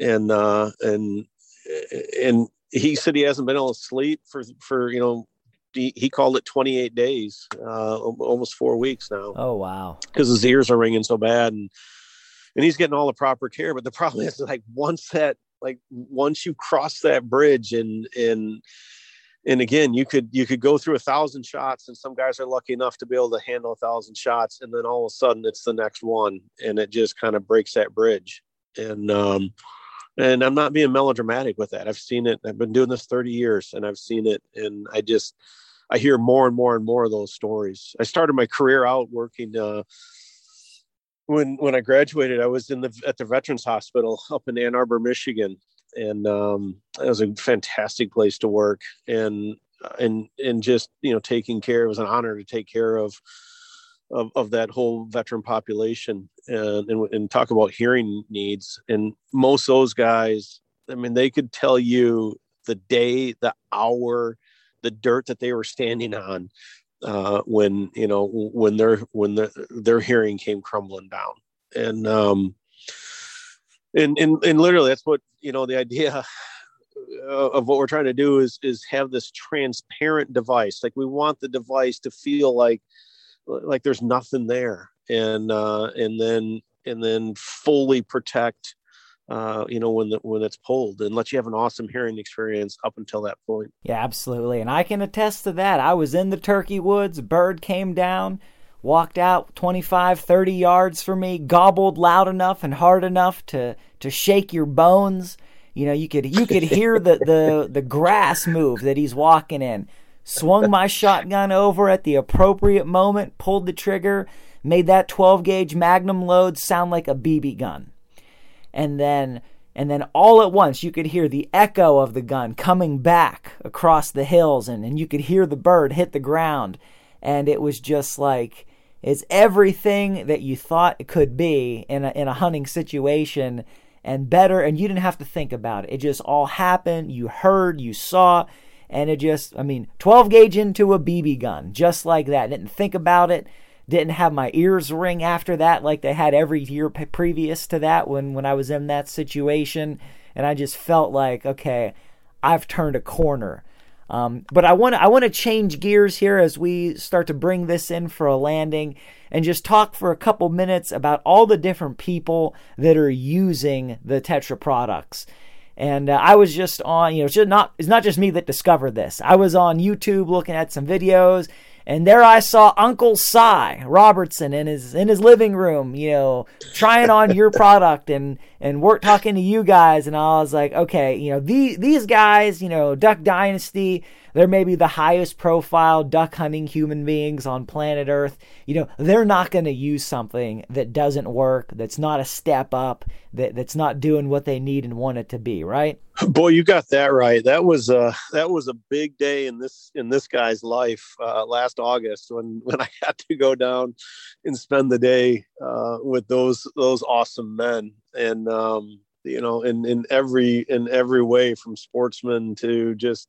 And uh and and he said he hasn't been able to sleep for for you know he, he called it 28 days, uh, almost four weeks now. Oh wow! Because his ears are ringing so bad, and and he's getting all the proper care. But the problem is, like once that, like once you cross that bridge, and and and again, you could you could go through a thousand shots, and some guys are lucky enough to be able to handle a thousand shots, and then all of a sudden it's the next one, and it just kind of breaks that bridge. And um, and I'm not being melodramatic with that. I've seen it. I've been doing this 30 years and I've seen it. And I just, I hear more and more and more of those stories. I started my career out working, uh, when, when I graduated, I was in the, at the Veterans Hospital up in Ann Arbor, Michigan. And, um, it was a fantastic place to work and, and, and just, you know, taking care, it was an honor to take care of, of, of that whole veteran population and, and, and talk about hearing needs. And most of those guys, I mean, they could tell you the day, the hour, the dirt that they were standing on uh, when you know when their when their their hearing came crumbling down. And um, and and and literally, that's what you know. The idea of what we're trying to do is is have this transparent device. Like we want the device to feel like like there's nothing there and uh and then and then fully protect uh, you know, when the, when it's pulled and let you have an awesome hearing experience up until that point. Yeah, absolutely. And I can attest to that. I was in the turkey woods, bird came down, walked out 25, 30 yards from me, gobbled loud enough and hard enough to, to shake your bones. You know, you could, you could hear the, the, the grass move that he's walking in swung my shotgun over at the appropriate moment, pulled the trigger, made that 12 gauge magnum load sound like a BB gun. And then And then all at once, you could hear the echo of the gun coming back across the hills, and, and you could hear the bird hit the ground. And it was just like, it's everything that you thought it could be in a, in a hunting situation and better. And you didn't have to think about it. It just all happened. You heard, you saw, and it just, I mean, 12 gauge into a BB gun, just like that. Didn't think about it didn't have my ears ring after that like they had every year previous to that when when I was in that situation and I just felt like okay I've turned a corner um, but I want I want to change gears here as we start to bring this in for a landing and just talk for a couple minutes about all the different people that are using the Tetra products. And uh, I was just on, you know, it's not it's not just me that discovered this. I was on YouTube looking at some videos, and there I saw Uncle Si Robertson in his in his living room, you know, trying on your product and and work talking to you guys. And I was like, okay, you know, these these guys, you know, Duck Dynasty, they're maybe the highest profile duck hunting human beings on planet Earth. You know, they're not going to use something that doesn't work, that's not a step up, that that's not doing what they need and want it to be, right? Boy, you got that right. That was a that was a big day in this in this guy's life uh, last August when when I had to go down and spend the day uh, with those those awesome men and um, you know in in every in every way from sportsmen to just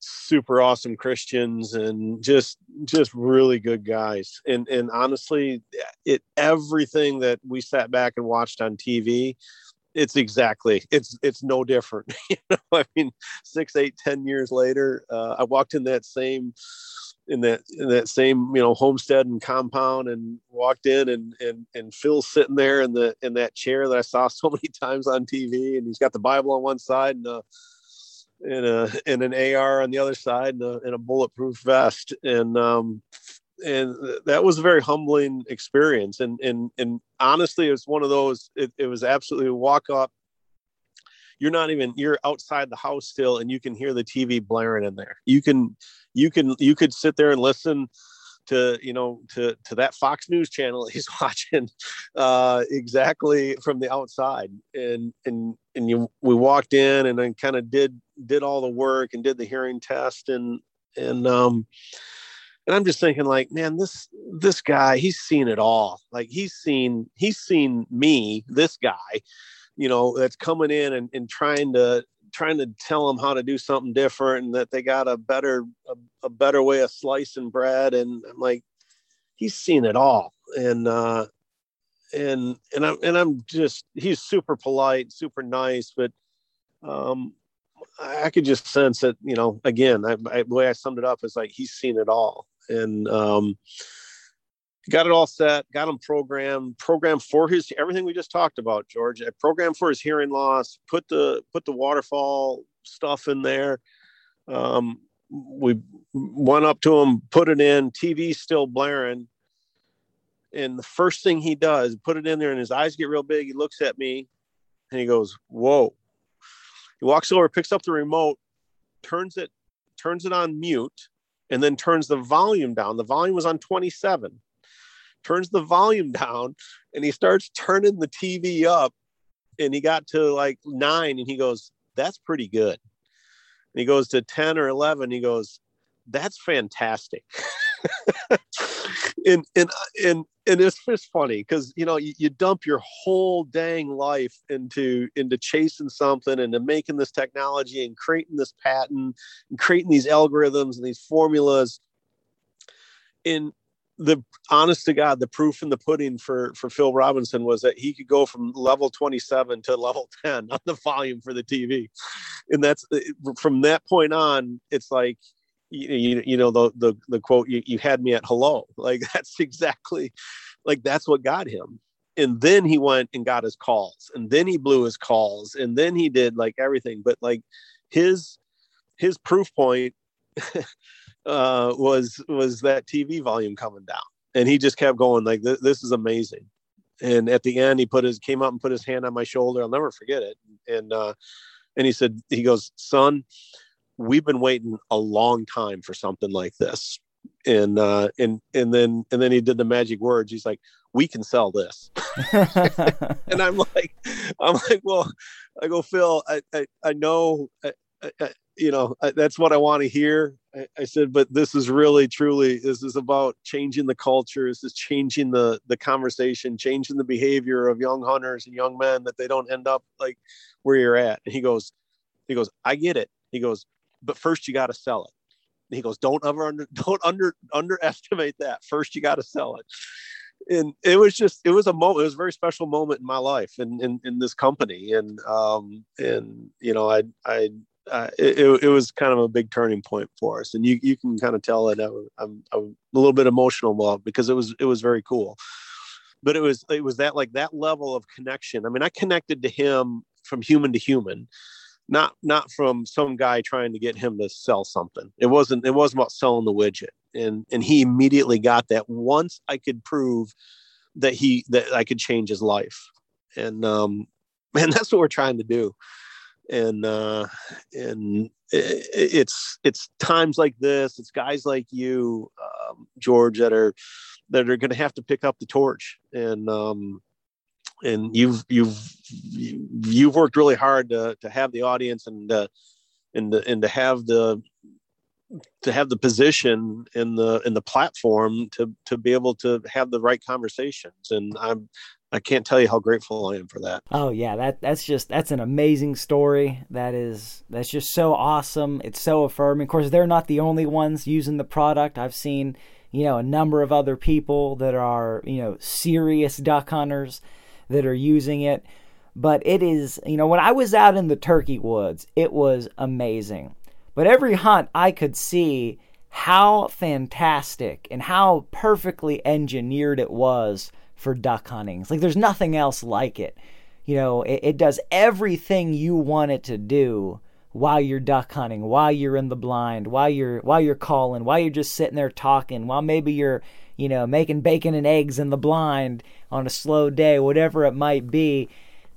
super awesome Christians and just just really good guys. And and honestly, it everything that we sat back and watched on TV it's exactly it's it's no different you know i mean six eight ten years later uh, i walked in that same in that in that same you know homestead and compound and walked in and and and phil's sitting there in the in that chair that i saw so many times on tv and he's got the bible on one side and a and a and an ar on the other side and a, and a bulletproof vest. And um and that was a very humbling experience. And and and honestly it was one of those it, it was absolutely walk up you're not even you're outside the house still and you can hear the tv blaring in there. You can you can you could sit there and listen to you know to to that fox news channel he's watching uh exactly from the outside. And and and you we walked in and then kind of did did all the work and did the hearing test and and um and i'm just thinking like man this this guy he's seen it all. Like he's seen he's seen me this guy you know that's coming in and, and trying to trying to tell them how to do something different and that they got a better a, a better way of slicing bread. And i'm like he's seen it all. And uh and and i'm and i'm just he's super polite super nice but um I could just sense that, you know, again, I, I, the way I summed it up is like he's seen it all. And um, got it all set, got him programmed, programmed for his everything we just talked about, George. I programmed for his hearing loss, put the put the waterfowl stuff in there. Um, we went up to him, put it in, TV still blaring. And the first thing he does, put it in there, and his eyes get real big. He looks at me and he goes, Whoa. He walks over, picks up the remote, turns it, turns it on mute, and then turns the volume down. The volume was on 27. Turns the volume down and he starts turning the TV up and he got to like nine and he goes, That's pretty good. And he goes to 10 or 11. He goes, That's fantastic. and and and and it's just funny because you know you, you, dump your whole dang life into into chasing something and to making this technology and creating this patent and creating these algorithms and these formulas in the honest to god the proof in the pudding for for phil robinson was that he could go from level 27 to level 10 on the volume for the tv and that's uh, from that point on it's like you, you know the, the the quote you, you had me at hello. Like that's exactly like that's what got him. And then he went and got his calls and then he blew his calls and then he did like everything. But like his his proof point uh was was that tv volume coming down. And he just kept going like this is amazing. And at the end he put his came up and put his hand on my shoulder. I'll never forget it. And uh and he said he goes son we've been waiting a long time for something like this. And uh, and and then and then he did the magic words. He's like, "We can sell this," and I'm like, I'm like, well, I go, Phil, I I, I know, I, I, you know, that's what I want to hear. I, said, but this is really, truly, this is about changing the culture. This is changing the the conversation, changing the behavior of young hunters and young men that they don't end up like where you're at. And he goes, he goes, I get it. He goes, but first you got to sell it. And he goes, don't ever under, don't under underestimate that. First you got to sell it. And it was just, it was a moment, it was a very special moment in my life and in, in, in, this company. And, um, and, you know, I, I, uh, it, it was kind of a big turning point for us. And you, you can kind of tell that I'm, I'm a little bit emotional about because it was, it was very cool. But it was it was that like that level of connection. I mean i connected to him from human to human not not from some guy trying to get him to sell something. It wasn't it wasn't about selling the widget. And and he immediately got that once i could prove that he that i could change his life. And um man that's what we're trying to do and uh and it, it's it's times like this it's guys like you um, george that are that are going to have to pick up the torch. And um and you've you've you've worked really hard to to have the audience and uh, and the, and to have the to have the position in the in the platform to to be able to have the right conversations. And i'm i can't tell you how grateful i am for that. Oh yeah that that's just that's an amazing story. That is that's just so awesome. It's so affirming. Of course they're not the only ones using the product. I've seen you know a number of other people that are you know serious duck hunters that are using it. But it is, you know, when I was out in the turkey woods, it was amazing. But every hunt, I could see how fantastic and how perfectly engineered it was for duck hunting. It's like there's nothing else like it. You know, it, it does everything you want it to do while you're duck hunting, while you're in the blind, while you're while you're calling, while you're just sitting there talking, while maybe you're you know, making bacon and eggs in the blind on a slow day, whatever it might be,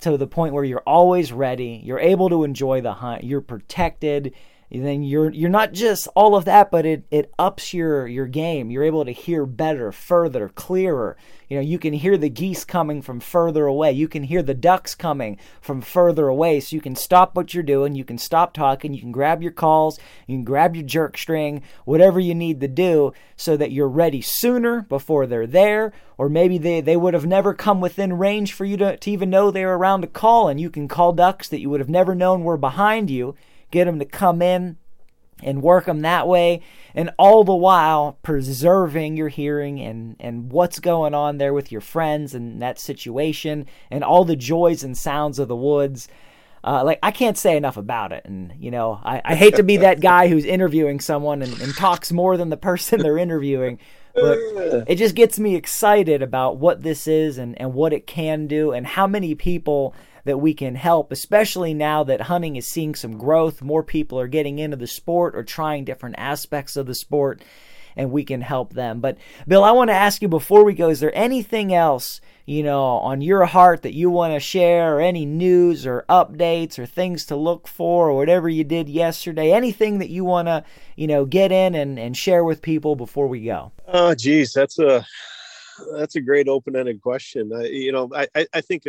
to the point where you're always ready, you're able to enjoy the hunt, you're protected, then you're you're not just all of that, but it, it ups your your game. You're able to hear better, further, clearer. You know, you can hear the geese coming from further away. You can hear the ducks coming from further away. So you can stop what you're doing. You can stop talking. You can grab your calls. You can grab your jerk string, whatever you need to do, so that you're ready sooner before they're there. Or maybe they, they would have never come within range for you to, to even know they were around to call, and you can call ducks that you would have never known were behind you get them to come in and work them that way. And all the while preserving your hearing and and what's going on there with your friends and that situation and all the joys and sounds of the woods. Uh, like I can't say enough about it, and you know I, I hate to be that guy who's interviewing someone and, and talks more than the person they're interviewing, but it just gets me excited about what this is and, and what it can do and how many people that we can help, especially now that hunting is seeing some growth. More people are getting into the sport or trying different aspects of the sport, and we can help them. But, Bill, I want to ask you before we go is there anything else? You know, on your heart that you want to share, or any news or updates or things to look for, or whatever you did yesterday, anything that you want to, you know, get in and, and share with people before we go? Oh, geez, that's a that's a great open-ended question. I, you know, I, I think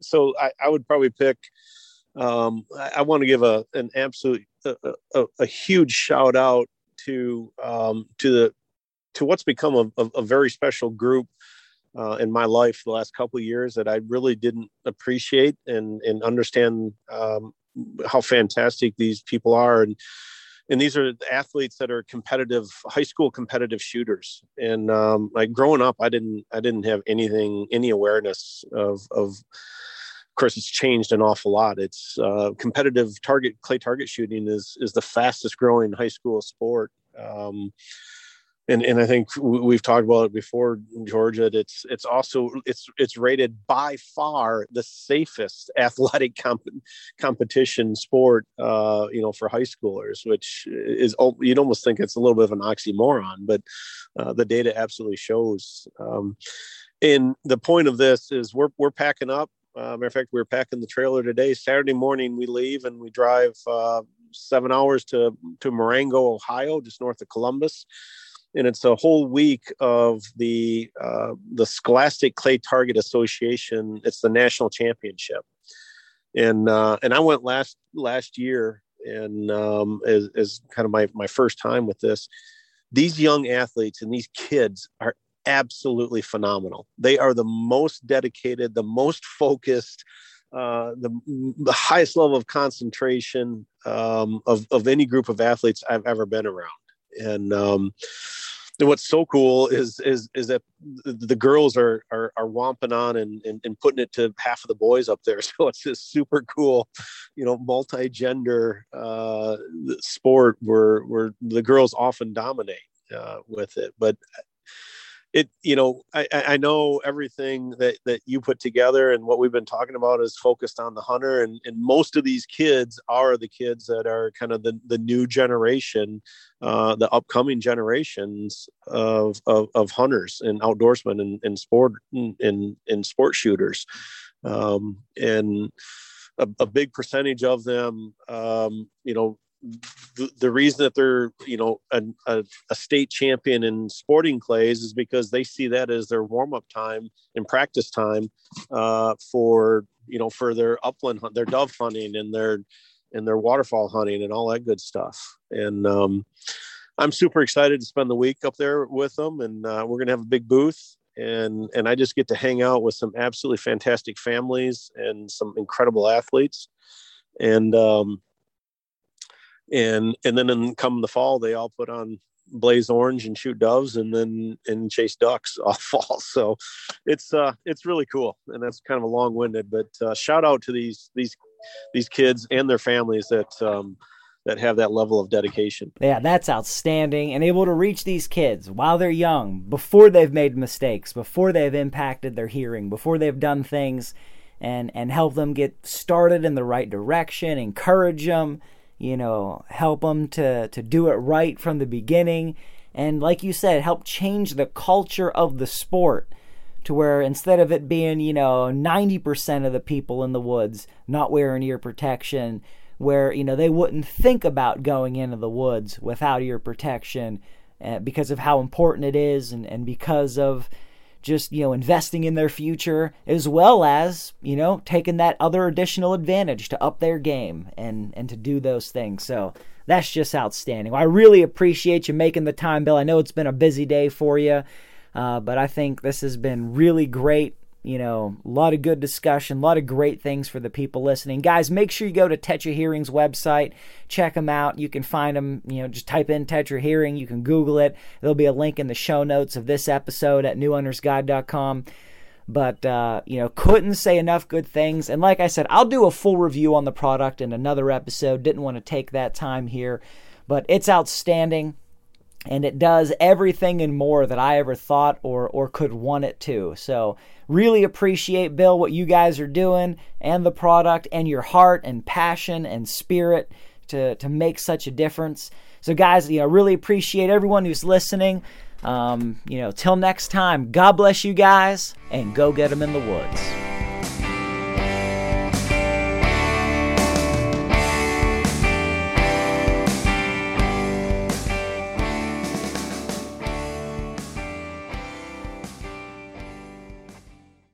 so. I, I would probably pick. Um, I, I want to give a an absolute a, a, a huge shout out to um, to the to what's become a, a, a very special group uh, in my life the last couple of years that I really didn't appreciate and and understand um, how fantastic these people are and and these are athletes that are competitive high school competitive shooters. And um, like growing up i didn't i didn't have anything any awareness of of of course it's changed an awful lot. It's uh, competitive target clay target shooting is is the fastest growing high school sport. Um, and and I think we've talked about it before, in Georgia. It's it's also it's it's rated by far the safest athletic comp- competition sport, uh, you know, for high schoolers, which is you'd almost think it's a little bit of an oxymoron, but uh, the data absolutely shows. Um, and the point of this is we're we're packing up. Uh, matter of fact, we are packing the trailer today. Saturday morning, we leave and we drive uh, seven hours to to Marengo, Ohio, just north of Columbus and it's a whole week of the uh, the Scholastic Clay Target Association. It's the national championship, and uh, and I went last last year, and um, as, as kind of my my first time with this. These young athletes and these kids are absolutely phenomenal. They are the most dedicated, the most focused, uh, the, the highest level of concentration um, of, of any group of athletes I've ever been around. And um, what's so cool is is is that the girls are are, are womping on and, and, and putting it to half of the boys up there. So it's this super cool, you know, multi-gender uh, sport where where the girls often dominate uh, with it. But it you know I, I know everything that that you put together and what we've been talking about is focused on the hunter. And, and most of these kids are the kids that are kind of the, the new generation uh, the upcoming generations of, of, of hunters and outdoorsmen and, and sport and, and sport shooters. Um, and a, a, big percentage of them um, you know the, reason that they're you know a, a, a, state champion in sporting clays is because they see that as their warm-up time and practice time uh, for you know for their upland hunt their dove hunting and their and their waterfowl hunting and all that good stuff. And um, i'm super excited to spend the week up there with them and uh, we're going to have a big booth and and i just get to hang out with some absolutely fantastic families and some incredible athletes. And um, and and then in come the fall they all put on blaze orange and shoot doves and then and chase ducks all fall so it's uh it's really cool and that's kind of a long-winded but uh, shout out to these these these kids and their families that um that have that level of dedication. Yeah, that's outstanding. And able to reach these kids while they're young, before they've made mistakes, before they've impacted their hearing, before they've done things and and help them get started in the right direction, encourage them, you know, help them to, to do it right from the beginning. And like you said, help change the culture of the sport to where instead of it being, you know, 90% of the people in the woods not wearing ear protection, where, you know, they wouldn't think about going into the woods without ear protection uh, because of how important it is and, and because of just you know investing in their future as well as you know taking that other additional advantage to up their game and and to do those things. So that's just outstanding. Well, i really appreciate you making the time bill. I know it's been a busy day for you uh, but i think this has been really great you know, a lot of good discussion, a lot of great things for the people listening. Guys, make sure you go to Tetra Hearing's website, check them out. You can find them, you know, just type in Tetra Hearing, you can Google it. There'll be a link in the show notes of this episode at newhuntersguide.com. But, uh, you know, couldn't say enough good things. And like I said, I'll do a full review on the product in another episode. Didn't want to take that time here, but it's outstanding and it does everything and more that I ever thought or or could want it to. So really appreciate Bill what you guys are doing and the product and your heart and passion and spirit to to make such a difference. So guys, you know, really appreciate everyone who's listening. Um, you know, till next time, God bless you guys and go get them in the woods.